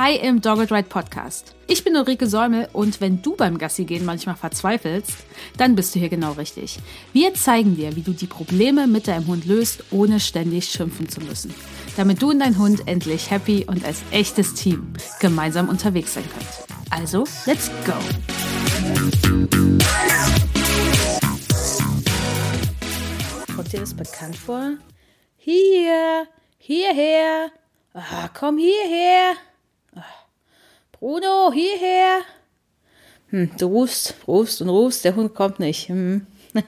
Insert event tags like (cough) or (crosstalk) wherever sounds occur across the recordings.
Hi im Dogged Ride Podcast. Ich bin Ulrike Säumel und wenn du beim Gassi gehen manchmal verzweifelst, dann bist du hier genau richtig. Wir zeigen dir, wie du die Probleme mit deinem Hund löst, ohne ständig schimpfen zu müssen. Damit du und dein Hund endlich happy und als echtes Team gemeinsam unterwegs sein könnt. Also, let's go! Kommt dir das bekannt vor? Hier, hierher, ah, komm hierher. Bruno, hierher. Hm, du rufst, rufst und rufst, der Hund kommt nicht. Hm. (laughs)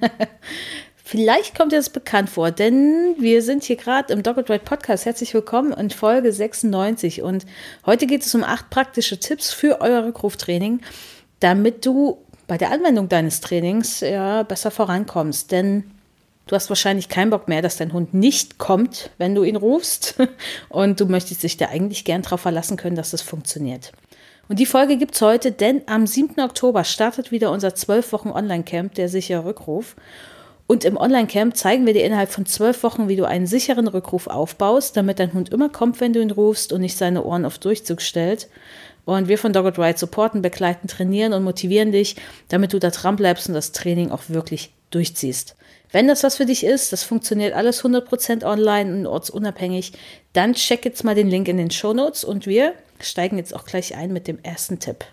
Vielleicht kommt dir das bekannt vor, denn wir sind hier gerade im Dogged Ride Podcast. Herzlich willkommen in Folge 96 und heute geht es um acht praktische Tipps für euer Rückruftraining, damit du bei der Anwendung deines Trainings ja besser vorankommst. Denn Du hast wahrscheinlich keinen Bock mehr, dass dein Hund nicht kommt, wenn du ihn rufst. (laughs) Und du möchtest dich da eigentlich gern darauf verlassen können, dass es funktioniert. Und die Folge gibt es heute, denn am 7. Oktober startet wieder unser 12 Wochen Online-Camp, der sichere Rückruf. Und im Online-Camp zeigen wir dir innerhalb von zwölf Wochen, wie du einen sicheren Rückruf aufbaust, damit dein Hund immer kommt, wenn du ihn rufst und nicht seine Ohren auf Durchzug stellt. Und wir von Dogged Ride supporten, begleiten, trainieren und motivieren dich, damit du da dran bleibst und das Training auch wirklich durchziehst. Wenn das was für dich ist, das funktioniert alles 100% online und ortsunabhängig, dann check jetzt mal den Link in den Show Notes und wir steigen jetzt auch gleich ein mit dem ersten Tipp.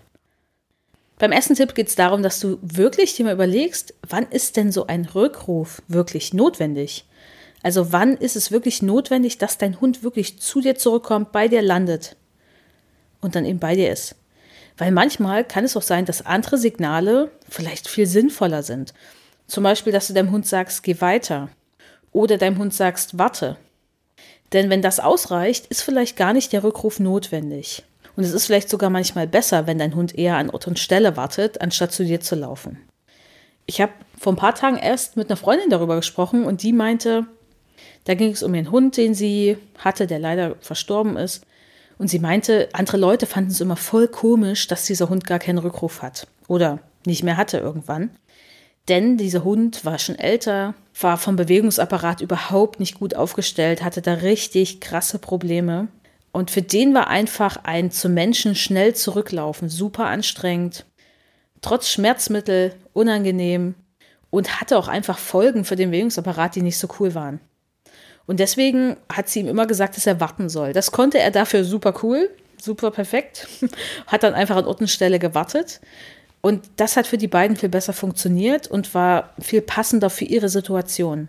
Beim ersten Tipp geht es darum, dass du wirklich dir mal überlegst, wann ist denn so ein Rückruf wirklich notwendig? Also wann ist es wirklich notwendig, dass dein Hund wirklich zu dir zurückkommt, bei dir landet und dann eben bei dir ist? Weil manchmal kann es auch sein, dass andere Signale vielleicht viel sinnvoller sind. Zum Beispiel, dass du deinem Hund sagst, geh weiter. Oder deinem Hund sagst, warte. Denn wenn das ausreicht, ist vielleicht gar nicht der Rückruf notwendig. Und es ist vielleicht sogar manchmal besser, wenn dein Hund eher an Ort und Stelle wartet, anstatt zu dir zu laufen. Ich habe vor ein paar Tagen erst mit einer Freundin darüber gesprochen und die meinte, da ging es um ihren Hund, den sie hatte, der leider verstorben ist. Und sie meinte, andere Leute fanden es immer voll komisch, dass dieser Hund gar keinen Rückruf hat oder nicht mehr hatte irgendwann. Denn dieser Hund war schon älter, war vom Bewegungsapparat überhaupt nicht gut aufgestellt, hatte da richtig krasse Probleme. Und für den war einfach ein zum Menschen schnell zurücklaufen super anstrengend, trotz Schmerzmittel unangenehm und hatte auch einfach Folgen für den Bewegungsapparat, die nicht so cool waren. Und deswegen hat sie ihm immer gesagt, dass er warten soll. Das konnte er dafür super cool, super perfekt. (laughs) Hat dann einfach an Ort und Stelle gewartet. Und das hat für die beiden viel besser funktioniert und war viel passender für ihre Situation.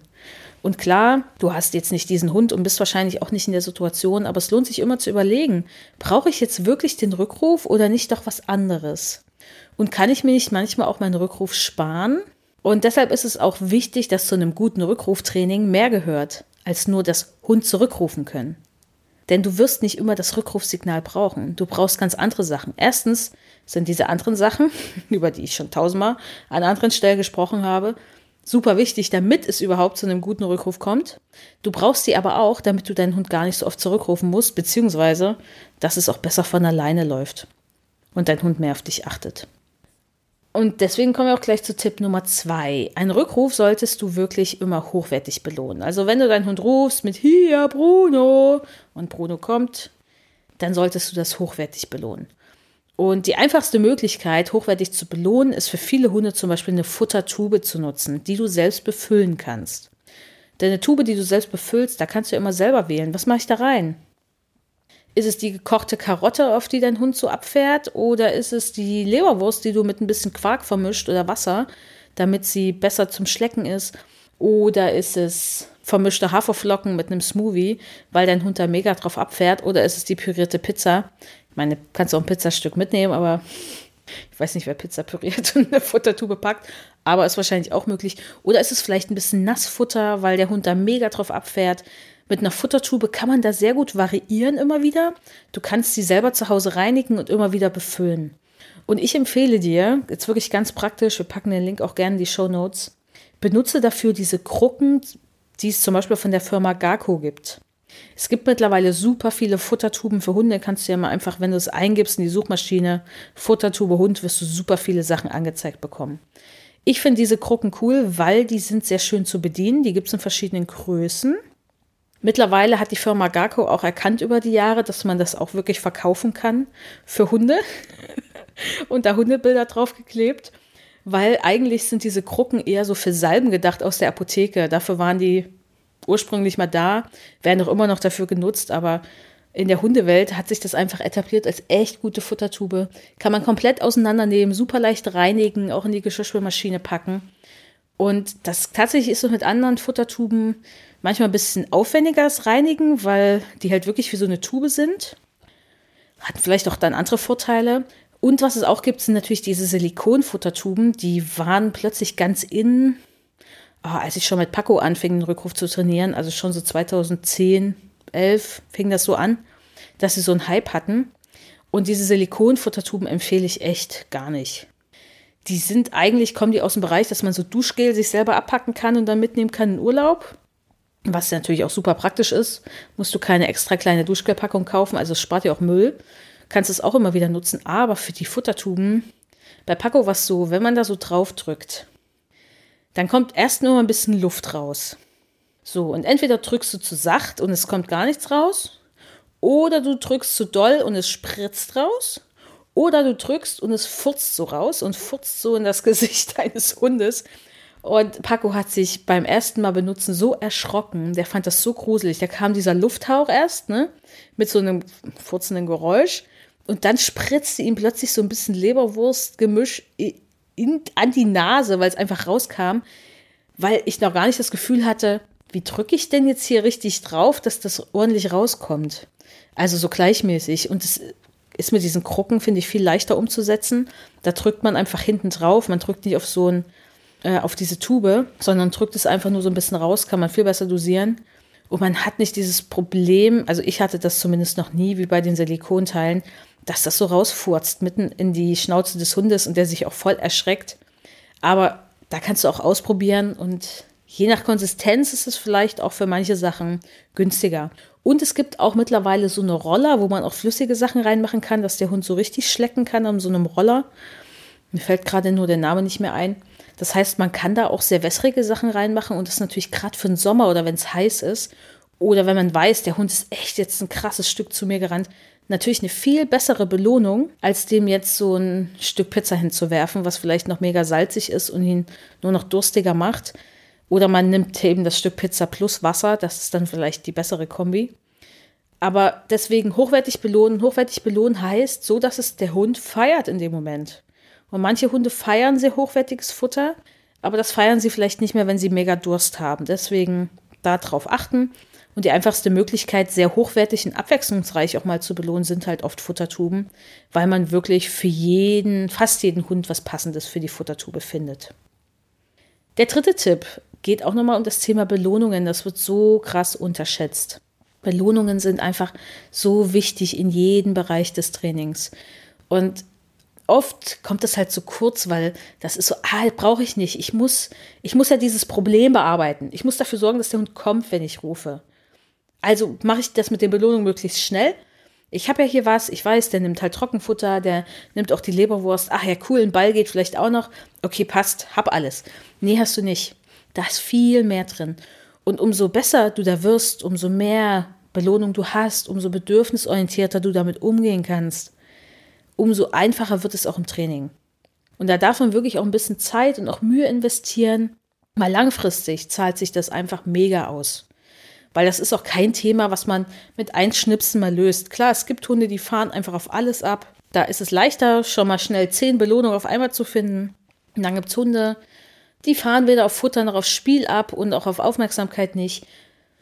Und klar, du hast jetzt nicht diesen Hund und bist wahrscheinlich auch nicht in der Situation, aber es lohnt sich immer zu überlegen, brauche ich jetzt wirklich den Rückruf oder nicht doch was anderes? Und kann ich mir nicht manchmal auch meinen Rückruf sparen? Und deshalb ist es auch wichtig, dass zu einem guten Rückruftraining mehr gehört, als nur das Hund zurückrufen können. Denn du wirst nicht immer das Rückrufsignal brauchen. Du brauchst ganz andere Sachen. Erstens sind diese anderen Sachen, (laughs) über die ich schon tausendmal an anderen Stellen gesprochen habe, super wichtig, damit es überhaupt zu einem guten Rückruf kommt. Du brauchst sie aber auch, damit du deinen Hund gar nicht so oft zurückrufen musst, beziehungsweise, dass es auch besser von alleine läuft und dein Hund mehr auf dich achtet. Und deswegen kommen wir auch gleich zu Tipp Nummer zwei. Ein Rückruf solltest du wirklich immer hochwertig belohnen. Also wenn du deinen Hund rufst mit hier Bruno und Bruno kommt, dann solltest du das hochwertig belohnen. Und die einfachste Möglichkeit, hochwertig zu belohnen, ist für viele Hunde zum Beispiel eine Futtertube zu nutzen, die du selbst befüllen kannst. Denn eine Tube, die du selbst befüllst, da kannst du immer selber wählen. Was mache ich da rein? Ist es die gekochte Karotte, auf die dein Hund so abfährt? Oder ist es die Leberwurst, die du mit ein bisschen Quark vermischt oder Wasser, damit sie besser zum Schlecken ist? Oder ist es vermischte Haferflocken mit einem Smoothie, weil dein Hund da mega drauf abfährt? Oder ist es die pürierte Pizza? Ich meine, kannst du auch ein Pizzastück mitnehmen, aber ich weiß nicht, wer Pizza püriert (laughs) und eine Futtertube packt, aber ist wahrscheinlich auch möglich. Oder ist es vielleicht ein bisschen Nassfutter, weil der Hund da mega drauf abfährt? Mit einer Futtertube kann man da sehr gut variieren immer wieder. Du kannst sie selber zu Hause reinigen und immer wieder befüllen. Und ich empfehle dir, jetzt wirklich ganz praktisch, wir packen den Link auch gerne in die Show Notes, benutze dafür diese Krucken, die es zum Beispiel von der Firma Garco gibt. Es gibt mittlerweile super viele Futtertuben für Hunde. Kannst du ja mal einfach, wenn du es eingibst in die Suchmaschine, Futtertube Hund, wirst du super viele Sachen angezeigt bekommen. Ich finde diese Krucken cool, weil die sind sehr schön zu bedienen. Die gibt es in verschiedenen Größen. Mittlerweile hat die Firma Garco auch erkannt über die Jahre, dass man das auch wirklich verkaufen kann für Hunde (laughs) und da Hundebilder draufgeklebt, weil eigentlich sind diese Krucken eher so für Salben gedacht aus der Apotheke. Dafür waren die ursprünglich mal da, werden auch immer noch dafür genutzt, aber in der Hundewelt hat sich das einfach etabliert als echt gute Futtertube. Kann man komplett auseinandernehmen, super leicht reinigen, auch in die Geschirrspülmaschine packen. Und das tatsächlich ist so mit anderen Futtertuben manchmal ein bisschen aufwendiger das Reinigen, weil die halt wirklich wie so eine Tube sind. Hat vielleicht auch dann andere Vorteile. Und was es auch gibt, sind natürlich diese Silikonfuttertuben. Die waren plötzlich ganz in, oh, als ich schon mit Paco anfing, den Rückruf zu trainieren, also schon so 2010, 11 fing das so an, dass sie so einen Hype hatten. Und diese Silikonfuttertuben empfehle ich echt gar nicht. Die sind eigentlich, kommen die aus dem Bereich, dass man so Duschgel sich selber abpacken kann und dann mitnehmen kann in Urlaub. Was natürlich auch super praktisch ist. Musst du keine extra kleine Duschgelpackung kaufen, also es spart dir auch Müll. Kannst es auch immer wieder nutzen. Aber für die Futtertuben, bei Paco was so, wenn man da so drauf drückt, dann kommt erst nur ein bisschen Luft raus. So, und entweder drückst du zu sacht und es kommt gar nichts raus, oder du drückst zu doll und es spritzt raus, oder du drückst und es furzt so raus und furzt so in das (laughs) Gesicht deines Hundes. Und Paco hat sich beim ersten Mal benutzen so erschrocken. Der fand das so gruselig. Da kam dieser Lufthauch erst, ne? Mit so einem furzenden Geräusch. Und dann spritzte ihm plötzlich so ein bisschen Leberwurstgemisch in, an die Nase, weil es einfach rauskam. Weil ich noch gar nicht das Gefühl hatte, wie drücke ich denn jetzt hier richtig drauf, dass das ordentlich rauskommt? Also so gleichmäßig. Und es ist mit diesen Krucken, finde ich, viel leichter umzusetzen. Da drückt man einfach hinten drauf. Man drückt nicht auf so ein, äh, auf diese Tube, sondern drückt es einfach nur so ein bisschen raus, kann man viel besser dosieren. Und man hat nicht dieses Problem, also ich hatte das zumindest noch nie, wie bei den Silikonteilen, dass das so rausfurzt mitten in die Schnauze des Hundes und der sich auch voll erschreckt. Aber da kannst du auch ausprobieren und Je nach Konsistenz ist es vielleicht auch für manche Sachen günstiger. Und es gibt auch mittlerweile so eine Roller, wo man auch flüssige Sachen reinmachen kann, dass der Hund so richtig schlecken kann an so einem Roller. Mir fällt gerade nur der Name nicht mehr ein. Das heißt, man kann da auch sehr wässrige Sachen reinmachen und das natürlich gerade für den Sommer oder wenn es heiß ist oder wenn man weiß, der Hund ist echt jetzt ein krasses Stück zu mir gerannt, natürlich eine viel bessere Belohnung, als dem jetzt so ein Stück Pizza hinzuwerfen, was vielleicht noch mega salzig ist und ihn nur noch durstiger macht. Oder man nimmt eben das Stück Pizza plus Wasser, das ist dann vielleicht die bessere Kombi. Aber deswegen hochwertig belohnen. Hochwertig belohnen heißt so, dass es der Hund feiert in dem Moment. Und manche Hunde feiern sehr hochwertiges Futter, aber das feiern sie vielleicht nicht mehr, wenn sie mega Durst haben. Deswegen darauf achten. Und die einfachste Möglichkeit, sehr hochwertig und abwechslungsreich auch mal zu belohnen, sind halt oft Futtertuben, weil man wirklich für jeden, fast jeden Hund was Passendes für die Futtertube findet. Der dritte Tipp geht auch nochmal um das Thema Belohnungen. Das wird so krass unterschätzt. Belohnungen sind einfach so wichtig in jedem Bereich des Trainings. Und oft kommt das halt zu kurz, weil das ist so, ah, brauche ich nicht. Ich muss, ich muss ja dieses Problem bearbeiten. Ich muss dafür sorgen, dass der Hund kommt, wenn ich rufe. Also mache ich das mit den Belohnungen möglichst schnell. Ich habe ja hier was, ich weiß, der nimmt halt Trockenfutter, der nimmt auch die Leberwurst. Ach ja, cool, ein Ball geht vielleicht auch noch. Okay, passt, hab alles. Nee, hast du nicht. Da ist viel mehr drin. Und umso besser du da wirst, umso mehr Belohnung du hast, umso bedürfnisorientierter du damit umgehen kannst, umso einfacher wird es auch im Training. Und da darf man wirklich auch ein bisschen Zeit und auch Mühe investieren. Mal langfristig zahlt sich das einfach mega aus. Weil das ist auch kein Thema, was man mit Einschnipsen mal löst. Klar, es gibt Hunde, die fahren einfach auf alles ab. Da ist es leichter, schon mal schnell zehn Belohnungen auf einmal zu finden. Und dann gibt es Hunde, die fahren weder auf Futter noch auf Spiel ab und auch auf Aufmerksamkeit nicht.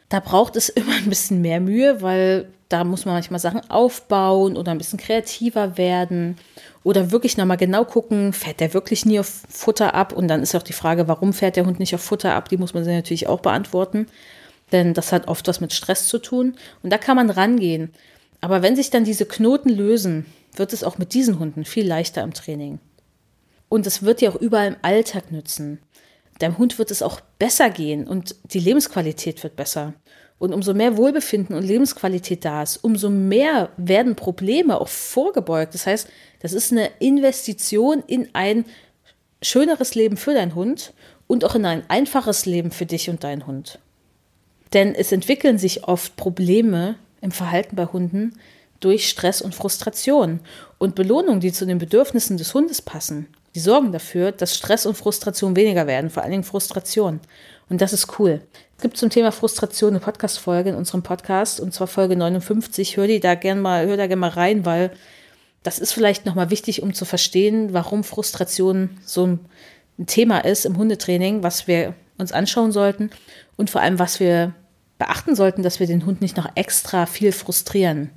Da braucht es (laughs) immer ein bisschen mehr Mühe, weil da muss man manchmal Sachen aufbauen oder ein bisschen kreativer werden oder wirklich nochmal genau gucken, fährt der wirklich nie auf Futter ab? Und dann ist auch die Frage, warum fährt der Hund nicht auf Futter ab? Die muss man sich natürlich auch beantworten, denn das hat oft was mit Stress zu tun und da kann man rangehen. Aber wenn sich dann diese Knoten lösen, wird es auch mit diesen Hunden viel leichter im Training. Und es wird dir auch überall im Alltag nützen. Deinem Hund wird es auch besser gehen und die Lebensqualität wird besser. Und umso mehr Wohlbefinden und Lebensqualität da ist, umso mehr werden Probleme auch vorgebeugt. Das heißt, das ist eine Investition in ein schöneres Leben für deinen Hund und auch in ein einfaches Leben für dich und deinen Hund. Denn es entwickeln sich oft Probleme im Verhalten bei Hunden durch Stress und Frustration. Und Belohnungen, die zu den Bedürfnissen des Hundes passen, die sorgen dafür, dass Stress und Frustration weniger werden, vor allen Dingen Frustration. Und das ist cool. Es gibt zum Thema Frustration eine Podcast-Folge in unserem Podcast, und zwar Folge 59. Hör die da gerne mal, hör da gerne mal rein, weil das ist vielleicht nochmal wichtig, um zu verstehen, warum Frustration so ein Thema ist im Hundetraining, was wir uns anschauen sollten und vor allem, was wir beachten sollten, dass wir den Hund nicht noch extra viel frustrieren,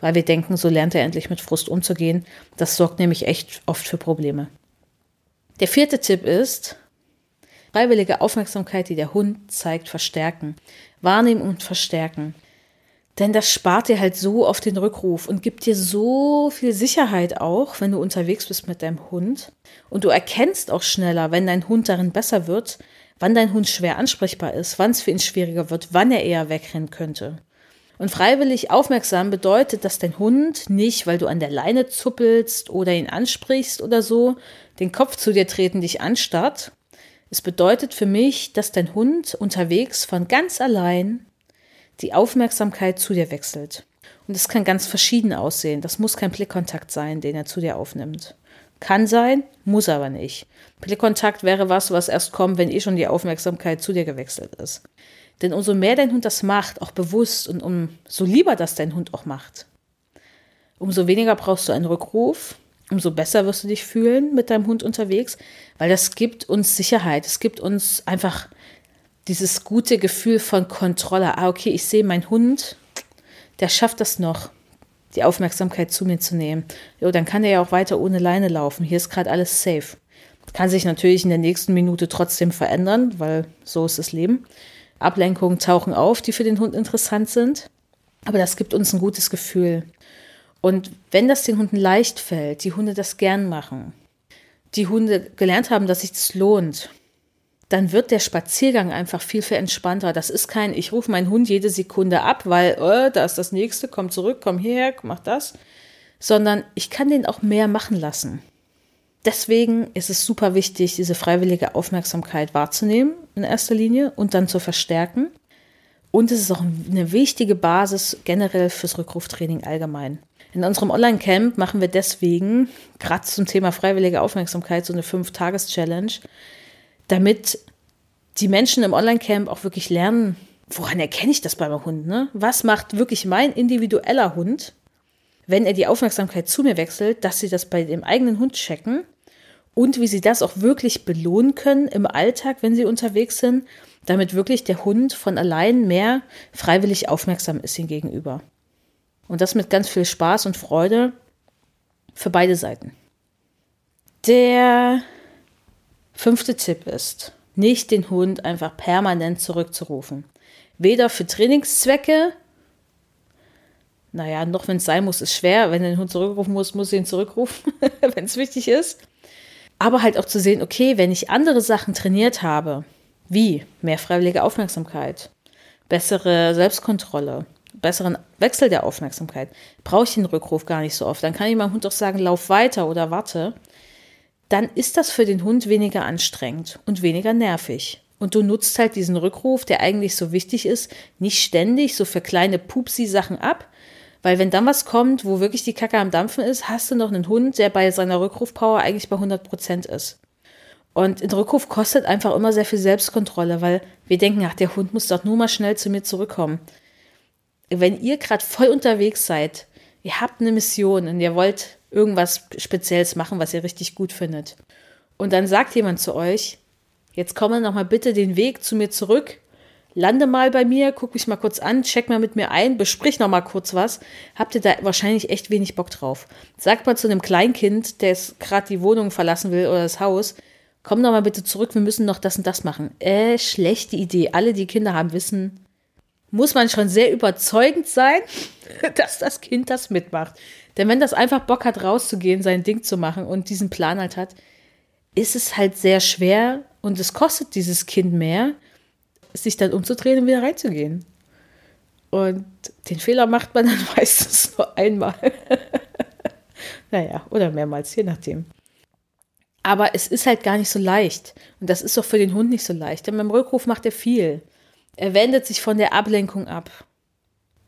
weil wir denken, so lernt er endlich mit Frust umzugehen. Das sorgt nämlich echt oft für Probleme. Der vierte Tipp ist, freiwillige Aufmerksamkeit, die der Hund zeigt, verstärken. Wahrnehmen und verstärken. Denn das spart dir halt so auf den Rückruf und gibt dir so viel Sicherheit auch, wenn du unterwegs bist mit deinem Hund. Und du erkennst auch schneller, wenn dein Hund darin besser wird, wann dein Hund schwer ansprechbar ist, wann es für ihn schwieriger wird, wann er eher wegrennen könnte. Und freiwillig aufmerksam bedeutet, dass dein Hund nicht, weil du an der Leine zuppelst oder ihn ansprichst oder so, den Kopf zu dir treten, dich anstarrt. Es bedeutet für mich, dass dein Hund unterwegs von ganz allein die Aufmerksamkeit zu dir wechselt. Und das kann ganz verschieden aussehen. Das muss kein Blickkontakt sein, den er zu dir aufnimmt. Kann sein, muss aber nicht. Blickkontakt wäre was, was erst kommt, wenn eh schon die Aufmerksamkeit zu dir gewechselt ist. Denn umso mehr dein Hund das macht, auch bewusst, und umso lieber das dein Hund auch macht, umso weniger brauchst du einen Rückruf, umso besser wirst du dich fühlen mit deinem Hund unterwegs, weil das gibt uns Sicherheit. Es gibt uns einfach dieses gute Gefühl von Kontrolle. Ah, okay, ich sehe meinen Hund, der schafft das noch, die Aufmerksamkeit zu mir zu nehmen. Jo, dann kann er ja auch weiter ohne Leine laufen. Hier ist gerade alles safe. Kann sich natürlich in der nächsten Minute trotzdem verändern, weil so ist das Leben. Ablenkungen tauchen auf, die für den Hund interessant sind. Aber das gibt uns ein gutes Gefühl. Und wenn das den Hunden leicht fällt, die Hunde das gern machen, die Hunde gelernt haben, dass sich das lohnt, dann wird der Spaziergang einfach viel, viel entspannter. Das ist kein, ich rufe meinen Hund jede Sekunde ab, weil, äh, da ist das nächste, komm zurück, komm hierher, mach das. Sondern ich kann den auch mehr machen lassen. Deswegen ist es super wichtig, diese freiwillige Aufmerksamkeit wahrzunehmen in erster Linie und dann zu verstärken. Und es ist auch eine wichtige Basis generell fürs Rückruftraining allgemein. In unserem Online-Camp machen wir deswegen, gerade zum Thema freiwillige Aufmerksamkeit, so eine Fünf-Tages-Challenge, damit die Menschen im Online-Camp auch wirklich lernen, woran erkenne ich das bei meinem Hund? Ne? Was macht wirklich mein individueller Hund, wenn er die Aufmerksamkeit zu mir wechselt, dass sie das bei dem eigenen Hund checken und wie sie das auch wirklich belohnen können im Alltag, wenn sie unterwegs sind, damit wirklich der Hund von allein mehr freiwillig aufmerksam ist ihm gegenüber. Und das mit ganz viel Spaß und Freude für beide Seiten. Der Fünfte Tipp ist, nicht den Hund einfach permanent zurückzurufen. Weder für Trainingszwecke, naja, noch wenn es sein muss, ist schwer. Wenn du den Hund zurückrufen muss, muss ich ihn zurückrufen, (laughs) wenn es wichtig ist. Aber halt auch zu sehen, okay, wenn ich andere Sachen trainiert habe, wie mehr freiwillige Aufmerksamkeit, bessere Selbstkontrolle, besseren Wechsel der Aufmerksamkeit, brauche ich den Rückruf gar nicht so oft. Dann kann ich meinem Hund auch sagen, lauf weiter oder warte dann ist das für den Hund weniger anstrengend und weniger nervig. Und du nutzt halt diesen Rückruf, der eigentlich so wichtig ist, nicht ständig so für kleine Pupsi-Sachen ab, weil wenn dann was kommt, wo wirklich die Kacke am Dampfen ist, hast du noch einen Hund, der bei seiner Rückrufpower eigentlich bei 100 Prozent ist. Und ein Rückruf kostet einfach immer sehr viel Selbstkontrolle, weil wir denken, ach, der Hund muss doch nur mal schnell zu mir zurückkommen. Wenn ihr gerade voll unterwegs seid, ihr habt eine Mission und ihr wollt irgendwas Spezielles machen, was ihr richtig gut findet. Und dann sagt jemand zu euch, jetzt komme noch mal bitte den Weg zu mir zurück, lande mal bei mir, guck mich mal kurz an, check mal mit mir ein, besprich noch mal kurz was. Habt ihr da wahrscheinlich echt wenig Bock drauf. Sagt mal zu einem Kleinkind, der gerade die Wohnung verlassen will oder das Haus, komm noch mal bitte zurück, wir müssen noch das und das machen. Äh, schlechte Idee. Alle, die Kinder haben, wissen, muss man schon sehr überzeugend sein, (laughs) dass das Kind das mitmacht. Denn wenn das einfach Bock hat, rauszugehen, sein Ding zu machen und diesen Plan halt hat, ist es halt sehr schwer und es kostet dieses Kind mehr, sich dann umzudrehen und wieder reinzugehen. Und den Fehler macht man dann (laughs) meistens nur einmal. (laughs) naja, oder mehrmals, je nachdem. Aber es ist halt gar nicht so leicht. Und das ist auch für den Hund nicht so leicht. Denn beim Rückruf macht er viel. Er wendet sich von der Ablenkung ab.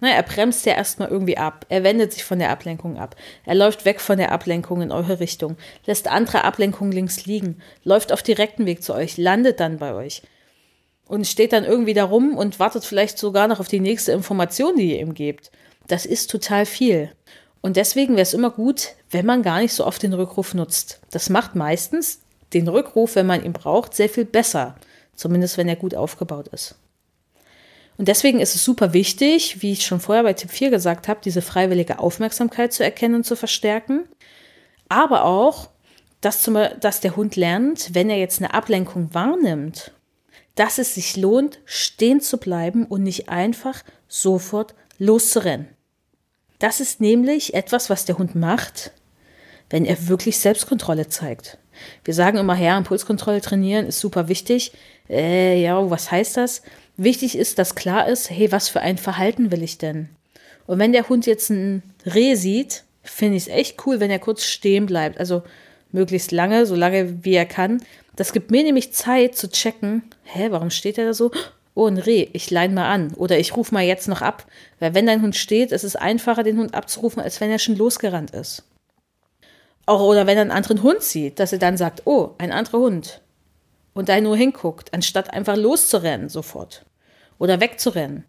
Na, er bremst ja erstmal irgendwie ab. Er wendet sich von der Ablenkung ab. Er läuft weg von der Ablenkung in eure Richtung, lässt andere Ablenkungen links liegen, läuft auf direkten Weg zu euch, landet dann bei euch und steht dann irgendwie da rum und wartet vielleicht sogar noch auf die nächste Information, die ihr ihm gebt. Das ist total viel. Und deswegen wäre es immer gut, wenn man gar nicht so oft den Rückruf nutzt. Das macht meistens den Rückruf, wenn man ihn braucht, sehr viel besser. Zumindest wenn er gut aufgebaut ist. Und deswegen ist es super wichtig, wie ich schon vorher bei Tipp 4 gesagt habe, diese freiwillige Aufmerksamkeit zu erkennen und zu verstärken. Aber auch, dass, zum, dass der Hund lernt, wenn er jetzt eine Ablenkung wahrnimmt, dass es sich lohnt, stehen zu bleiben und nicht einfach sofort loszurennen. Das ist nämlich etwas, was der Hund macht, wenn er wirklich Selbstkontrolle zeigt. Wir sagen immer, ja, Impulskontrolle trainieren ist super wichtig. Äh, ja, was heißt das? Wichtig ist, dass klar ist, hey, was für ein Verhalten will ich denn? Und wenn der Hund jetzt ein Reh sieht, finde ich es echt cool, wenn er kurz stehen bleibt. Also möglichst lange, so lange wie er kann. Das gibt mir nämlich Zeit zu checken, hä, warum steht er da so? Oh, ein Reh, ich leine mal an. Oder ich rufe mal jetzt noch ab. Weil wenn dein Hund steht, ist es einfacher, den Hund abzurufen, als wenn er schon losgerannt ist. Auch oder wenn er einen anderen Hund sieht, dass er dann sagt, oh, ein anderer Hund. Und da nur hinguckt, anstatt einfach loszurennen sofort. Oder wegzurennen.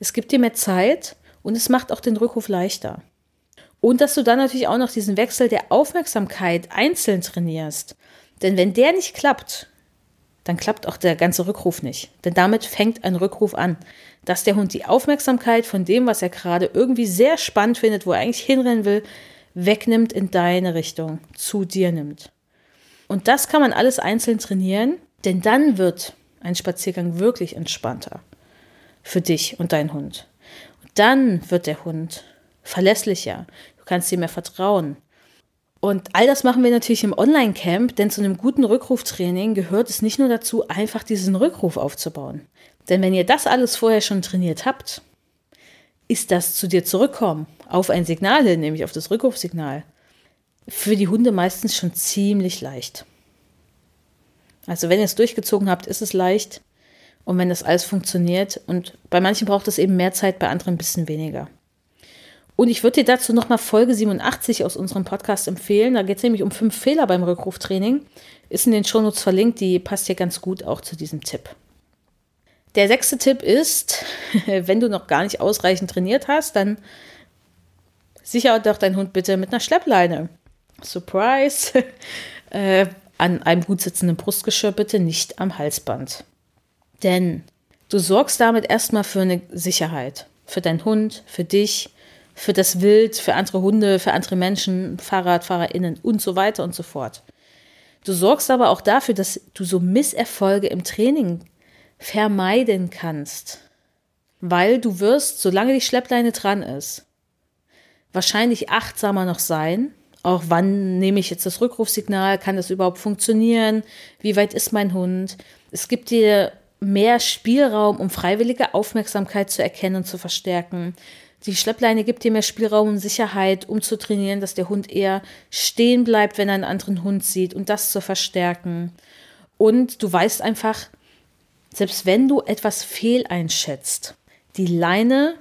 Es gibt dir mehr Zeit und es macht auch den Rückruf leichter. Und dass du dann natürlich auch noch diesen Wechsel der Aufmerksamkeit einzeln trainierst. Denn wenn der nicht klappt, dann klappt auch der ganze Rückruf nicht. Denn damit fängt ein Rückruf an, dass der Hund die Aufmerksamkeit von dem, was er gerade irgendwie sehr spannend findet, wo er eigentlich hinrennen will, wegnimmt in deine Richtung, zu dir nimmt. Und das kann man alles einzeln trainieren, denn dann wird ein Spaziergang wirklich entspannter für dich und deinen Hund. Und dann wird der Hund verlässlicher. Du kannst ihm mehr vertrauen. Und all das machen wir natürlich im Online-Camp, denn zu einem guten Rückruftraining gehört es nicht nur dazu, einfach diesen Rückruf aufzubauen. Denn wenn ihr das alles vorher schon trainiert habt, ist das zu dir zurückkommen auf ein Signal hin, nämlich auf das Rückrufsignal, für die Hunde meistens schon ziemlich leicht. Also wenn ihr es durchgezogen habt, ist es leicht. Und wenn das alles funktioniert, und bei manchen braucht es eben mehr Zeit, bei anderen ein bisschen weniger. Und ich würde dir dazu nochmal Folge 87 aus unserem Podcast empfehlen. Da geht es nämlich um fünf Fehler beim Rückruftraining. Ist in den Shownotes verlinkt, die passt hier ganz gut auch zu diesem Tipp. Der sechste Tipp ist, (laughs) wenn du noch gar nicht ausreichend trainiert hast, dann sicher doch deinen Hund bitte mit einer Schleppleine. Surprise! (laughs) äh, an einem gut sitzenden Brustgeschirr bitte nicht am Halsband. Denn du sorgst damit erstmal für eine Sicherheit. Für deinen Hund, für dich, für das Wild, für andere Hunde, für andere Menschen, FahrradfahrerInnen und so weiter und so fort. Du sorgst aber auch dafür, dass du so Misserfolge im Training vermeiden kannst. Weil du wirst, solange die Schleppleine dran ist, wahrscheinlich achtsamer noch sein. Auch wann nehme ich jetzt das Rückrufsignal? Kann das überhaupt funktionieren? Wie weit ist mein Hund? Es gibt dir mehr Spielraum, um freiwillige Aufmerksamkeit zu erkennen und zu verstärken. Die Schleppleine gibt dir mehr Spielraum und Sicherheit, um zu trainieren, dass der Hund eher stehen bleibt, wenn er einen anderen Hund sieht und das zu verstärken. Und du weißt einfach, selbst wenn du etwas fehleinschätzt, die Leine,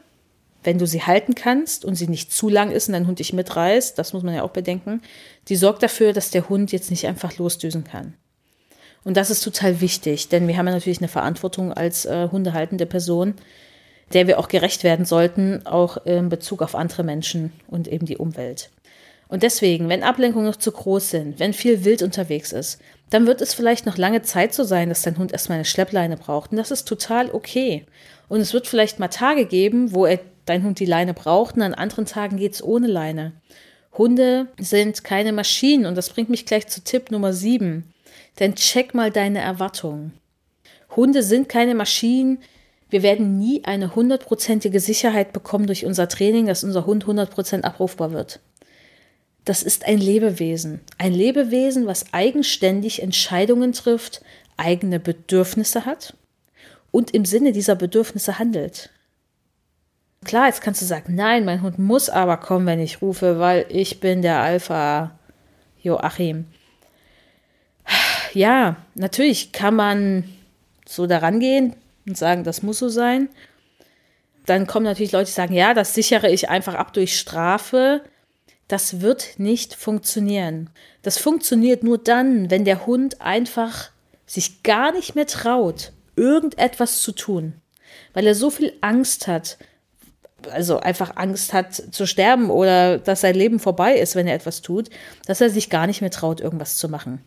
wenn du sie halten kannst und sie nicht zu lang ist und dein Hund dich mitreißt, das muss man ja auch bedenken, die sorgt dafür, dass der Hund jetzt nicht einfach losdüsen kann. Und das ist total wichtig, denn wir haben ja natürlich eine Verantwortung als äh, hundehaltende Person, der wir auch gerecht werden sollten, auch in Bezug auf andere Menschen und eben die Umwelt. Und deswegen, wenn Ablenkungen noch zu groß sind, wenn viel Wild unterwegs ist, dann wird es vielleicht noch lange Zeit so sein, dass dein Hund erstmal eine Schleppleine braucht. Und das ist total okay. Und es wird vielleicht mal Tage geben, wo er, dein Hund die Leine braucht und an anderen Tagen geht es ohne Leine. Hunde sind keine Maschinen und das bringt mich gleich zu Tipp Nummer 7. Denn check mal deine Erwartungen. Hunde sind keine Maschinen, wir werden nie eine hundertprozentige Sicherheit bekommen durch unser Training, dass unser Hund hundertprozent abrufbar wird. Das ist ein Lebewesen. Ein Lebewesen, was eigenständig Entscheidungen trifft, eigene Bedürfnisse hat und im Sinne dieser Bedürfnisse handelt. Klar, jetzt kannst du sagen, nein, mein Hund muss aber kommen, wenn ich rufe, weil ich bin der Alpha Joachim. Ja, natürlich kann man so daran gehen, und sagen, das muss so sein. Dann kommen natürlich Leute, die sagen, ja, das sichere ich einfach ab durch Strafe. Das wird nicht funktionieren. Das funktioniert nur dann, wenn der Hund einfach sich gar nicht mehr traut, irgendetwas zu tun, weil er so viel Angst hat, also einfach Angst hat zu sterben oder dass sein Leben vorbei ist, wenn er etwas tut, dass er sich gar nicht mehr traut, irgendwas zu machen.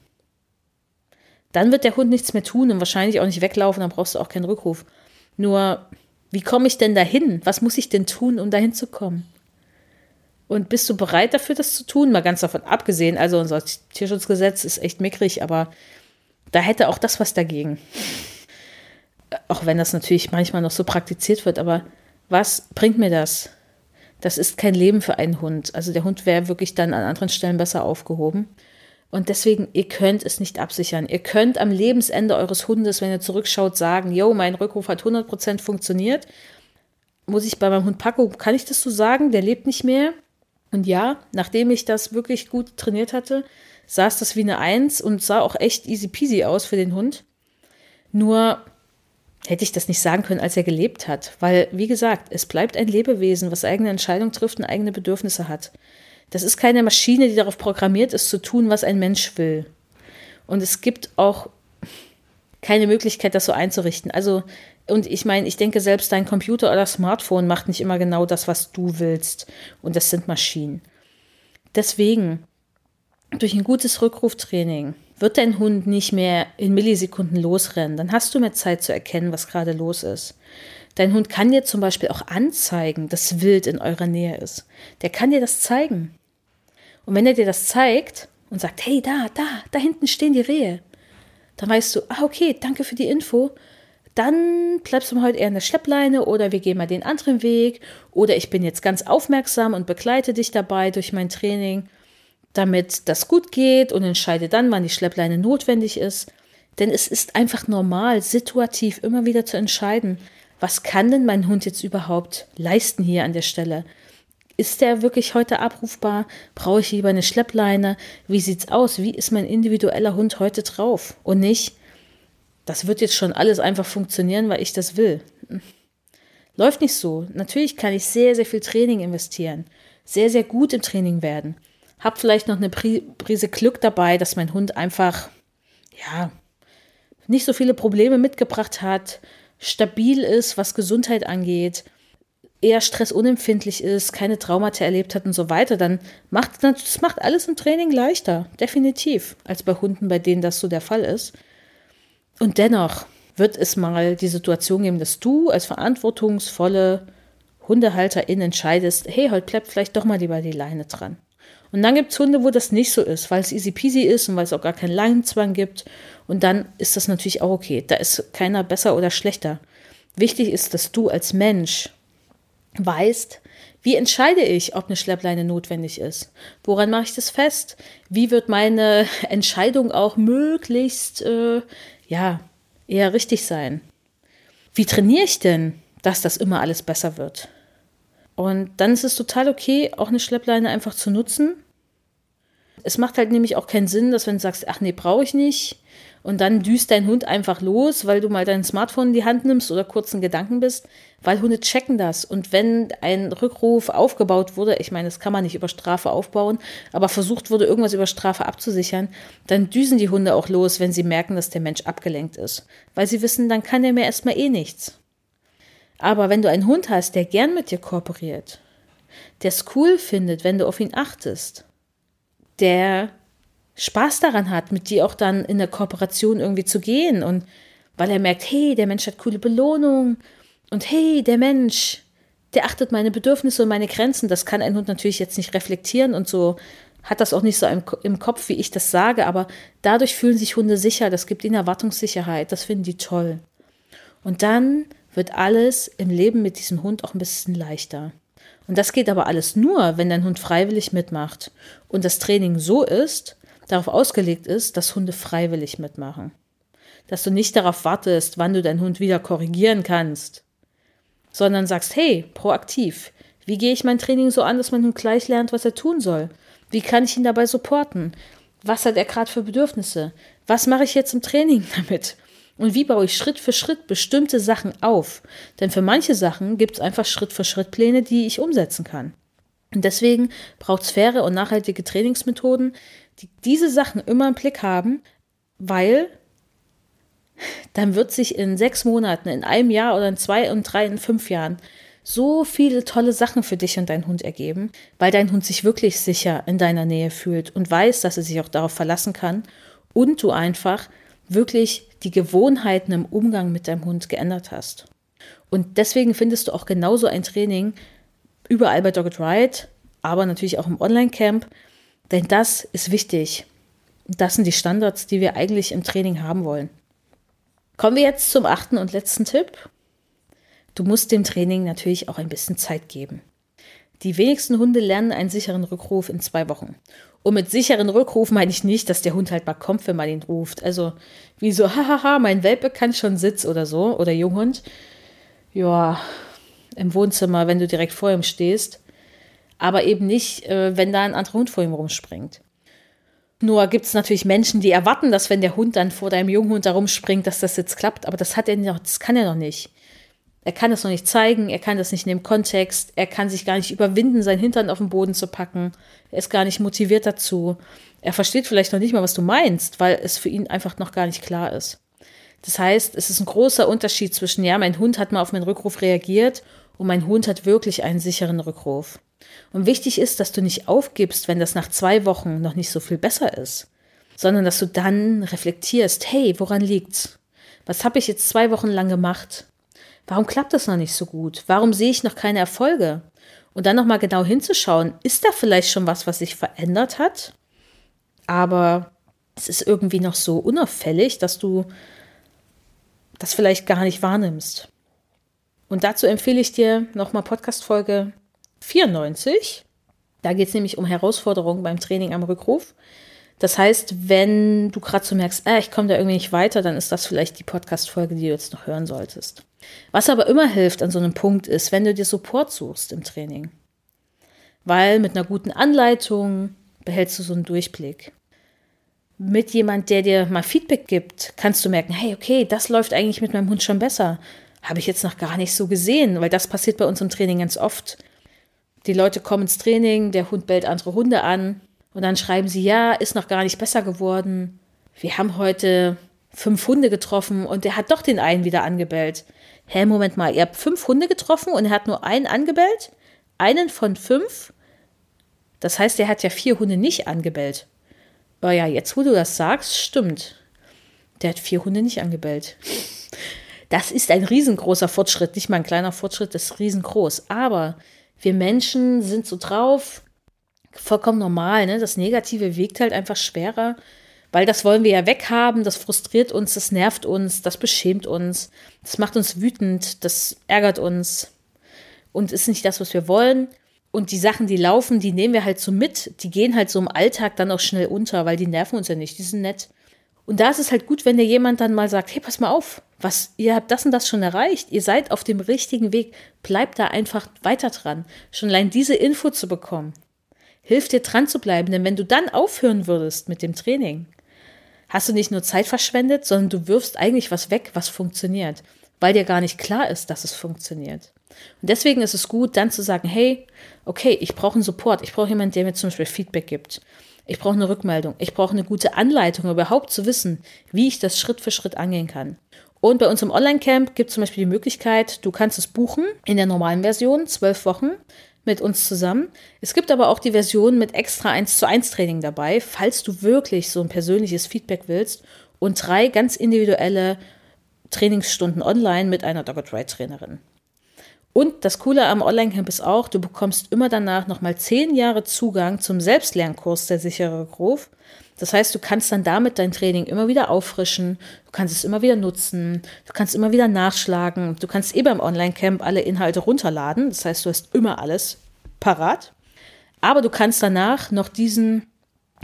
Dann wird der Hund nichts mehr tun und wahrscheinlich auch nicht weglaufen, dann brauchst du auch keinen Rückruf. Nur, wie komme ich denn dahin? Was muss ich denn tun, um dahin zu kommen? Und bist du bereit dafür, das zu tun? Mal ganz davon abgesehen, also unser Tierschutzgesetz ist echt mickrig, aber da hätte auch das was dagegen. (laughs) Auch wenn das natürlich manchmal noch so praktiziert wird, aber was bringt mir das? Das ist kein Leben für einen Hund. Also der Hund wäre wirklich dann an anderen Stellen besser aufgehoben. Und deswegen, ihr könnt es nicht absichern. Ihr könnt am Lebensende eures Hundes, wenn ihr zurückschaut, sagen, yo, mein Rückruf hat 100% funktioniert. Muss ich bei meinem Hund Paco, kann ich das so sagen? Der lebt nicht mehr. Und ja, nachdem ich das wirklich gut trainiert hatte, saß das wie eine Eins und sah auch echt easy peasy aus für den Hund. Nur hätte ich das nicht sagen können, als er gelebt hat. Weil, wie gesagt, es bleibt ein Lebewesen, was eigene Entscheidungen trifft und eigene Bedürfnisse hat. Das ist keine Maschine, die darauf programmiert ist, zu tun, was ein Mensch will. Und es gibt auch keine Möglichkeit, das so einzurichten. Also, und ich meine, ich denke, selbst dein Computer oder Smartphone macht nicht immer genau das, was du willst. Und das sind Maschinen. Deswegen, durch ein gutes Rückruftraining wird dein Hund nicht mehr in Millisekunden losrennen. Dann hast du mehr Zeit zu erkennen, was gerade los ist. Dein Hund kann dir zum Beispiel auch anzeigen, dass Wild in eurer Nähe ist. Der kann dir das zeigen. Und wenn er dir das zeigt und sagt, hey, da, da, da hinten stehen die Rehe, dann weißt du, ah, okay, danke für die Info. Dann bleibst du heute eher in der Schleppleine oder wir gehen mal den anderen Weg oder ich bin jetzt ganz aufmerksam und begleite dich dabei durch mein Training damit das gut geht und entscheide dann, wann die Schleppleine notwendig ist. Denn es ist einfach normal, situativ immer wieder zu entscheiden, was kann denn mein Hund jetzt überhaupt leisten hier an der Stelle? Ist der wirklich heute abrufbar? Brauche ich lieber eine Schleppleine? Wie sieht's aus? Wie ist mein individueller Hund heute drauf? Und nicht, das wird jetzt schon alles einfach funktionieren, weil ich das will. Läuft nicht so. Natürlich kann ich sehr, sehr viel Training investieren, sehr, sehr gut im Training werden. Hab vielleicht noch eine Prise Glück dabei, dass mein Hund einfach, ja, nicht so viele Probleme mitgebracht hat, stabil ist, was Gesundheit angeht, eher stressunempfindlich ist, keine Traumata erlebt hat und so weiter, dann macht das macht alles im Training leichter, definitiv, als bei Hunden, bei denen das so der Fall ist. Und dennoch wird es mal die Situation geben, dass du als verantwortungsvolle Hundehalterin entscheidest, hey, heute bleibt vielleicht doch mal lieber die Leine dran. Und dann gibt es Hunde, wo das nicht so ist, weil es easy peasy ist und weil es auch gar keinen Leinenzwang gibt. Und dann ist das natürlich auch okay. Da ist keiner besser oder schlechter. Wichtig ist, dass du als Mensch weißt, wie entscheide ich, ob eine Schleppleine notwendig ist? Woran mache ich das fest? Wie wird meine (laughs) Entscheidung auch möglichst, äh, ja, eher richtig sein? Wie trainiere ich denn, dass das immer alles besser wird? Und dann ist es total okay, auch eine Schleppleine einfach zu nutzen. Es macht halt nämlich auch keinen Sinn, dass wenn du sagst, ach nee, brauche ich nicht, und dann düst dein Hund einfach los, weil du mal dein Smartphone in die Hand nimmst oder kurzen Gedanken bist, weil Hunde checken das. Und wenn ein Rückruf aufgebaut wurde, ich meine, das kann man nicht über Strafe aufbauen, aber versucht wurde, irgendwas über Strafe abzusichern, dann düsen die Hunde auch los, wenn sie merken, dass der Mensch abgelenkt ist. Weil sie wissen, dann kann der mir erstmal eh nichts. Aber wenn du einen Hund hast, der gern mit dir kooperiert, der es cool findet, wenn du auf ihn achtest, der Spaß daran hat, mit dir auch dann in der Kooperation irgendwie zu gehen und weil er merkt, hey, der Mensch hat coole Belohnung und hey, der Mensch, der achtet meine Bedürfnisse und meine Grenzen. Das kann ein Hund natürlich jetzt nicht reflektieren und so hat das auch nicht so im, im Kopf, wie ich das sage, aber dadurch fühlen sich Hunde sicher, das gibt ihnen Erwartungssicherheit, das finden die toll. Und dann wird alles im Leben mit diesem Hund auch ein bisschen leichter. Und das geht aber alles nur, wenn dein Hund freiwillig mitmacht und das Training so ist, darauf ausgelegt ist, dass Hunde freiwillig mitmachen. Dass du nicht darauf wartest, wann du deinen Hund wieder korrigieren kannst, sondern sagst, hey, proaktiv, wie gehe ich mein Training so an, dass mein Hund gleich lernt, was er tun soll? Wie kann ich ihn dabei supporten? Was hat er gerade für Bedürfnisse? Was mache ich jetzt im Training (laughs) damit? Und wie baue ich Schritt für Schritt bestimmte Sachen auf? Denn für manche Sachen gibt es einfach Schritt für Schritt Pläne, die ich umsetzen kann. Und deswegen braucht es faire und nachhaltige Trainingsmethoden, die diese Sachen immer im Blick haben, weil dann wird sich in sechs Monaten, in einem Jahr oder in zwei und drei, in fünf Jahren so viele tolle Sachen für dich und deinen Hund ergeben, weil dein Hund sich wirklich sicher in deiner Nähe fühlt und weiß, dass er sich auch darauf verlassen kann und du einfach wirklich die Gewohnheiten im Umgang mit deinem Hund geändert hast. Und deswegen findest du auch genauso ein Training überall bei Dogged Ride, aber natürlich auch im Online-Camp, denn das ist wichtig. Das sind die Standards, die wir eigentlich im Training haben wollen. Kommen wir jetzt zum achten und letzten Tipp. Du musst dem Training natürlich auch ein bisschen Zeit geben. Die wenigsten Hunde lernen einen sicheren Rückruf in zwei Wochen. Und mit sicheren Rückruf meine ich nicht, dass der Hund halt mal kommt, wenn man ihn ruft. Also wie so, (laughs) hahaha, mein Welpe kann schon Sitz oder so, oder Junghund. Ja, im Wohnzimmer, wenn du direkt vor ihm stehst. Aber eben nicht, äh, wenn da ein anderer Hund vor ihm rumspringt. Nur gibt es natürlich Menschen, die erwarten, dass wenn der Hund dann vor deinem Junghund da rumspringt, dass das jetzt klappt. Aber das hat er noch, das kann er noch nicht. Er kann es noch nicht zeigen, er kann das nicht in dem Kontext, er kann sich gar nicht überwinden, sein Hintern auf den Boden zu packen. Er ist gar nicht motiviert dazu. Er versteht vielleicht noch nicht mal, was du meinst, weil es für ihn einfach noch gar nicht klar ist. Das heißt, es ist ein großer Unterschied zwischen, ja, mein Hund hat mal auf meinen Rückruf reagiert und mein Hund hat wirklich einen sicheren Rückruf. Und wichtig ist, dass du nicht aufgibst, wenn das nach zwei Wochen noch nicht so viel besser ist, sondern dass du dann reflektierst, hey, woran liegt's? Was habe ich jetzt zwei Wochen lang gemacht? Warum klappt das noch nicht so gut? Warum sehe ich noch keine Erfolge? Und dann nochmal genau hinzuschauen, ist da vielleicht schon was, was sich verändert hat? Aber es ist irgendwie noch so unauffällig, dass du das vielleicht gar nicht wahrnimmst. Und dazu empfehle ich dir nochmal Podcast-Folge 94. Da geht es nämlich um Herausforderungen beim Training am Rückruf. Das heißt, wenn du gerade so merkst, äh, ich komme da irgendwie nicht weiter, dann ist das vielleicht die Podcast-Folge, die du jetzt noch hören solltest. Was aber immer hilft an so einem Punkt ist, wenn du dir Support suchst im Training. Weil mit einer guten Anleitung behältst du so einen Durchblick. Mit jemand, der dir mal Feedback gibt, kannst du merken, hey, okay, das läuft eigentlich mit meinem Hund schon besser. Habe ich jetzt noch gar nicht so gesehen, weil das passiert bei uns im Training ganz oft. Die Leute kommen ins Training, der Hund bellt andere Hunde an, und dann schreiben sie, ja, ist noch gar nicht besser geworden. Wir haben heute fünf Hunde getroffen und der hat doch den einen wieder angebellt. Hä, Moment mal, ihr habt fünf Hunde getroffen und er hat nur einen angebellt? Einen von fünf? Das heißt, er hat ja vier Hunde nicht angebellt. Oh ja, jetzt wo du das sagst, stimmt. Der hat vier Hunde nicht angebellt. Das ist ein riesengroßer Fortschritt, nicht mal ein kleiner Fortschritt, das ist riesengroß. Aber wir Menschen sind so drauf, vollkommen normal. Ne? Das Negative wiegt halt einfach schwerer, weil das wollen wir ja weghaben. Das frustriert uns, das nervt uns, das beschämt uns, das macht uns wütend, das ärgert uns und ist nicht das, was wir wollen. Und die Sachen, die laufen, die nehmen wir halt so mit. Die gehen halt so im Alltag dann auch schnell unter, weil die nerven uns ja nicht. Die sind nett. Und da ist es halt gut, wenn dir jemand dann mal sagt, hey, pass mal auf, was, ihr habt das und das schon erreicht, ihr seid auf dem richtigen Weg, bleibt da einfach weiter dran. Schon allein diese Info zu bekommen, hilft dir dran zu bleiben, denn wenn du dann aufhören würdest mit dem Training, hast du nicht nur Zeit verschwendet, sondern du wirfst eigentlich was weg, was funktioniert, weil dir gar nicht klar ist, dass es funktioniert. Und deswegen ist es gut, dann zu sagen, hey, okay, ich brauche einen Support, ich brauche jemanden, der mir zum Beispiel Feedback gibt. Ich brauche eine Rückmeldung, ich brauche eine gute Anleitung, um überhaupt zu wissen, wie ich das Schritt für Schritt angehen kann. Und bei uns im Online-Camp gibt es zum Beispiel die Möglichkeit, du kannst es buchen in der normalen Version, zwölf Wochen mit uns zusammen. Es gibt aber auch die Version mit extra 1 zu 1 Training dabei, falls du wirklich so ein persönliches Feedback willst und drei ganz individuelle Trainingsstunden online mit einer Dogged Ride Trainerin. Und das Coole am Online-Camp ist auch, du bekommst immer danach nochmal zehn Jahre Zugang zum Selbstlernkurs der sichere Ruf. Das heißt, du kannst dann damit dein Training immer wieder auffrischen, du kannst es immer wieder nutzen, du kannst immer wieder nachschlagen, du kannst eh beim Online-Camp alle Inhalte runterladen, das heißt, du hast immer alles parat. Aber du kannst danach noch diesen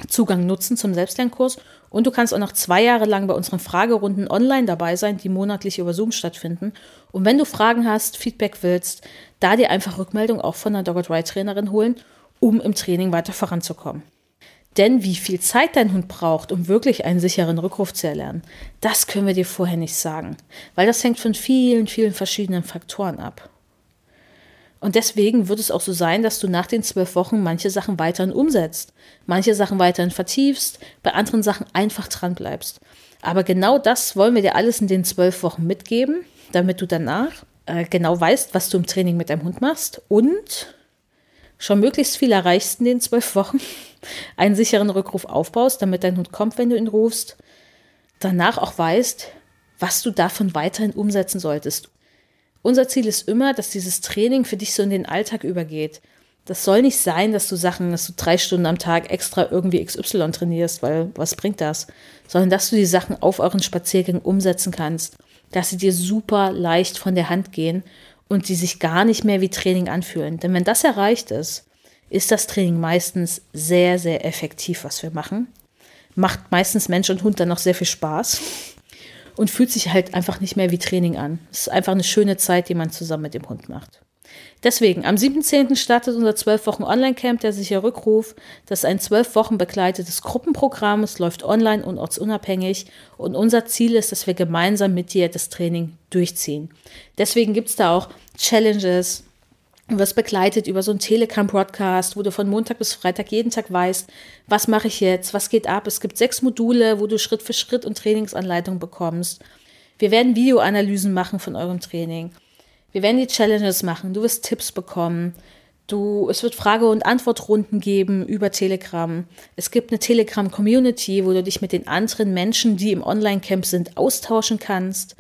Zugang nutzen zum Selbstlernkurs und du kannst auch noch zwei Jahre lang bei unseren Fragerunden online dabei sein, die monatlich über Zoom stattfinden. Und wenn du Fragen hast, Feedback willst, da dir einfach Rückmeldung auch von der Dogged Ride Trainerin holen, um im Training weiter voranzukommen. Denn wie viel Zeit dein Hund braucht, um wirklich einen sicheren Rückruf zu erlernen, das können wir dir vorher nicht sagen, weil das hängt von vielen, vielen verschiedenen Faktoren ab. Und deswegen wird es auch so sein, dass du nach den zwölf Wochen manche Sachen weiterhin umsetzt, manche Sachen weiterhin vertiefst, bei anderen Sachen einfach dran bleibst. Aber genau das wollen wir dir alles in den zwölf Wochen mitgeben, damit du danach äh, genau weißt, was du im Training mit deinem Hund machst und schon möglichst viel erreichst in den zwölf Wochen, (laughs) einen sicheren Rückruf aufbaust, damit dein Hund kommt, wenn du ihn rufst, danach auch weißt, was du davon weiterhin umsetzen solltest. Unser Ziel ist immer, dass dieses Training für dich so in den Alltag übergeht. Das soll nicht sein, dass du Sachen, dass du drei Stunden am Tag extra irgendwie XY trainierst, weil was bringt das? Sondern dass du die Sachen auf euren Spaziergängen umsetzen kannst, dass sie dir super leicht von der Hand gehen und die sich gar nicht mehr wie Training anfühlen. Denn wenn das erreicht ist, ist das Training meistens sehr, sehr effektiv, was wir machen. Macht meistens Mensch und Hund dann noch sehr viel Spaß und fühlt sich halt einfach nicht mehr wie Training an. Es ist einfach eine schöne Zeit, die man zusammen mit dem Hund macht. Deswegen, am 7.10. startet unser 12 Wochen Online-Camp, der sicher Rückruf. Das ist ein 12 Wochen begleitetes Gruppenprogramm. Es läuft online und ortsunabhängig. Und unser Ziel ist, dass wir gemeinsam mit dir das Training durchziehen. Deswegen gibt es da auch Challenges, Du wirst begleitet über so einen Telegram-Broadcast, wo du von Montag bis Freitag jeden Tag weißt, was mache ich jetzt, was geht ab. Es gibt sechs Module, wo du Schritt für Schritt und Trainingsanleitung bekommst. Wir werden Videoanalysen machen von eurem Training. Wir werden die Challenges machen. Du wirst Tipps bekommen. Du, es wird Frage- und Antwortrunden geben über Telegram. Es gibt eine Telegram-Community, wo du dich mit den anderen Menschen, die im Online-Camp sind, austauschen kannst.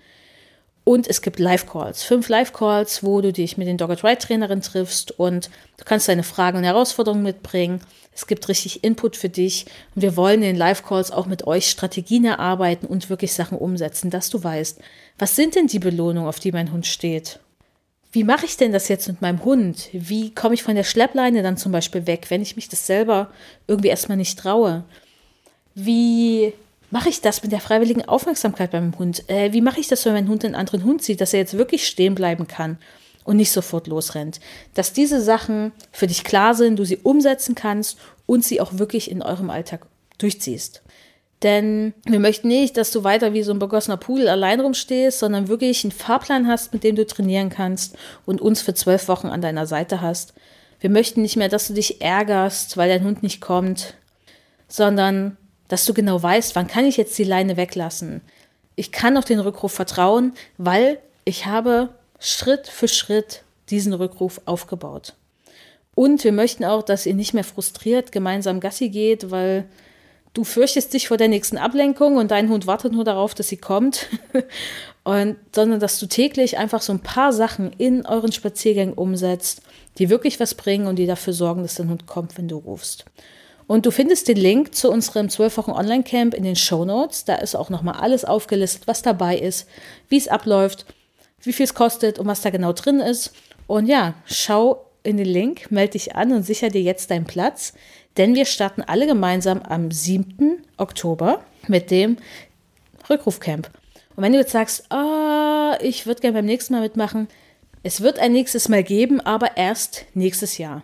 Und es gibt Live-Calls, fünf Live-Calls, wo du dich mit den Dogged Ride Trainerin triffst und du kannst deine Fragen und Herausforderungen mitbringen. Es gibt richtig Input für dich und wir wollen in den Live-Calls auch mit euch Strategien erarbeiten und wirklich Sachen umsetzen, dass du weißt, was sind denn die Belohnungen, auf die mein Hund steht? Wie mache ich denn das jetzt mit meinem Hund? Wie komme ich von der Schleppleine dann zum Beispiel weg, wenn ich mich das selber irgendwie erstmal nicht traue? Wie mache ich das mit der freiwilligen Aufmerksamkeit beim Hund? Äh, wie mache ich das, wenn mein Hund einen anderen Hund sieht, dass er jetzt wirklich stehen bleiben kann und nicht sofort losrennt? Dass diese Sachen für dich klar sind, du sie umsetzen kannst und sie auch wirklich in eurem Alltag durchziehst. Denn wir möchten nicht, dass du weiter wie so ein begossener Pudel allein rumstehst, sondern wirklich einen Fahrplan hast, mit dem du trainieren kannst und uns für zwölf Wochen an deiner Seite hast. Wir möchten nicht mehr, dass du dich ärgerst, weil dein Hund nicht kommt, sondern dass du genau weißt, wann kann ich jetzt die Leine weglassen. Ich kann auf den Rückruf vertrauen, weil ich habe Schritt für Schritt diesen Rückruf aufgebaut. Und wir möchten auch, dass ihr nicht mehr frustriert gemeinsam Gassi geht, weil du fürchtest dich vor der nächsten Ablenkung und dein Hund wartet nur darauf, dass sie kommt. (laughs) und, sondern dass du täglich einfach so ein paar Sachen in euren Spaziergängen umsetzt, die wirklich was bringen und die dafür sorgen, dass dein Hund kommt, wenn du rufst. Und du findest den Link zu unserem 12 Wochen Online-Camp in den Show Notes. Da ist auch nochmal alles aufgelistet, was dabei ist, wie es abläuft, wie viel es kostet und was da genau drin ist. Und ja, schau in den Link, melde dich an und sicher dir jetzt deinen Platz, denn wir starten alle gemeinsam am 7. Oktober mit dem Rückrufcamp. Und wenn du jetzt sagst, ah, ich würde gerne beim nächsten Mal mitmachen, es wird ein nächstes Mal geben, aber erst nächstes Jahr.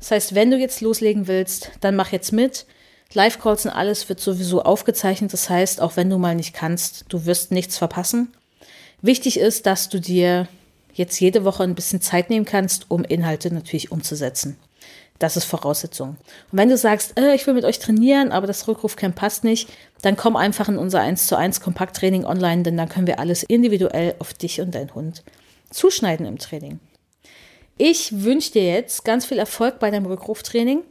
Das heißt, wenn du jetzt loslegen willst, dann mach jetzt mit. Live-Calls und alles wird sowieso aufgezeichnet. Das heißt, auch wenn du mal nicht kannst, du wirst nichts verpassen. Wichtig ist, dass du dir jetzt jede Woche ein bisschen Zeit nehmen kannst, um Inhalte natürlich umzusetzen. Das ist Voraussetzung. Und wenn du sagst, äh, ich will mit euch trainieren, aber das Rückrufcamp passt nicht, dann komm einfach in unser 1 zu 1 Kompakttraining online, denn dann können wir alles individuell auf dich und deinen Hund zuschneiden im Training. Ich wünsche dir jetzt ganz viel Erfolg bei deinem Rückruftraining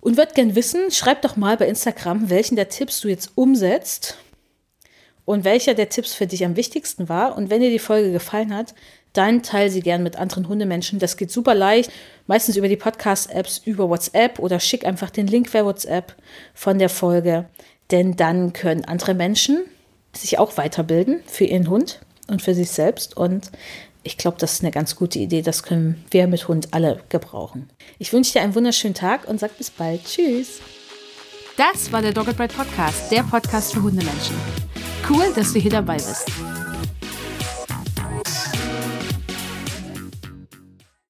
und würde gern wissen, schreib doch mal bei Instagram, welchen der Tipps du jetzt umsetzt und welcher der Tipps für dich am wichtigsten war. Und wenn dir die Folge gefallen hat, dann teile sie gern mit anderen Hundemenschen. Das geht super leicht, meistens über die Podcast-Apps, über WhatsApp oder schick einfach den Link per WhatsApp von der Folge. Denn dann können andere Menschen sich auch weiterbilden für ihren Hund und für sich selbst. Und ich glaube, das ist eine ganz gute Idee. Das können wir mit Hund alle gebrauchen. Ich wünsche dir einen wunderschönen Tag und sag bis bald. Tschüss. Das war der Dogged Ride Podcast, der Podcast für Hundemenschen. Cool, dass du hier dabei bist.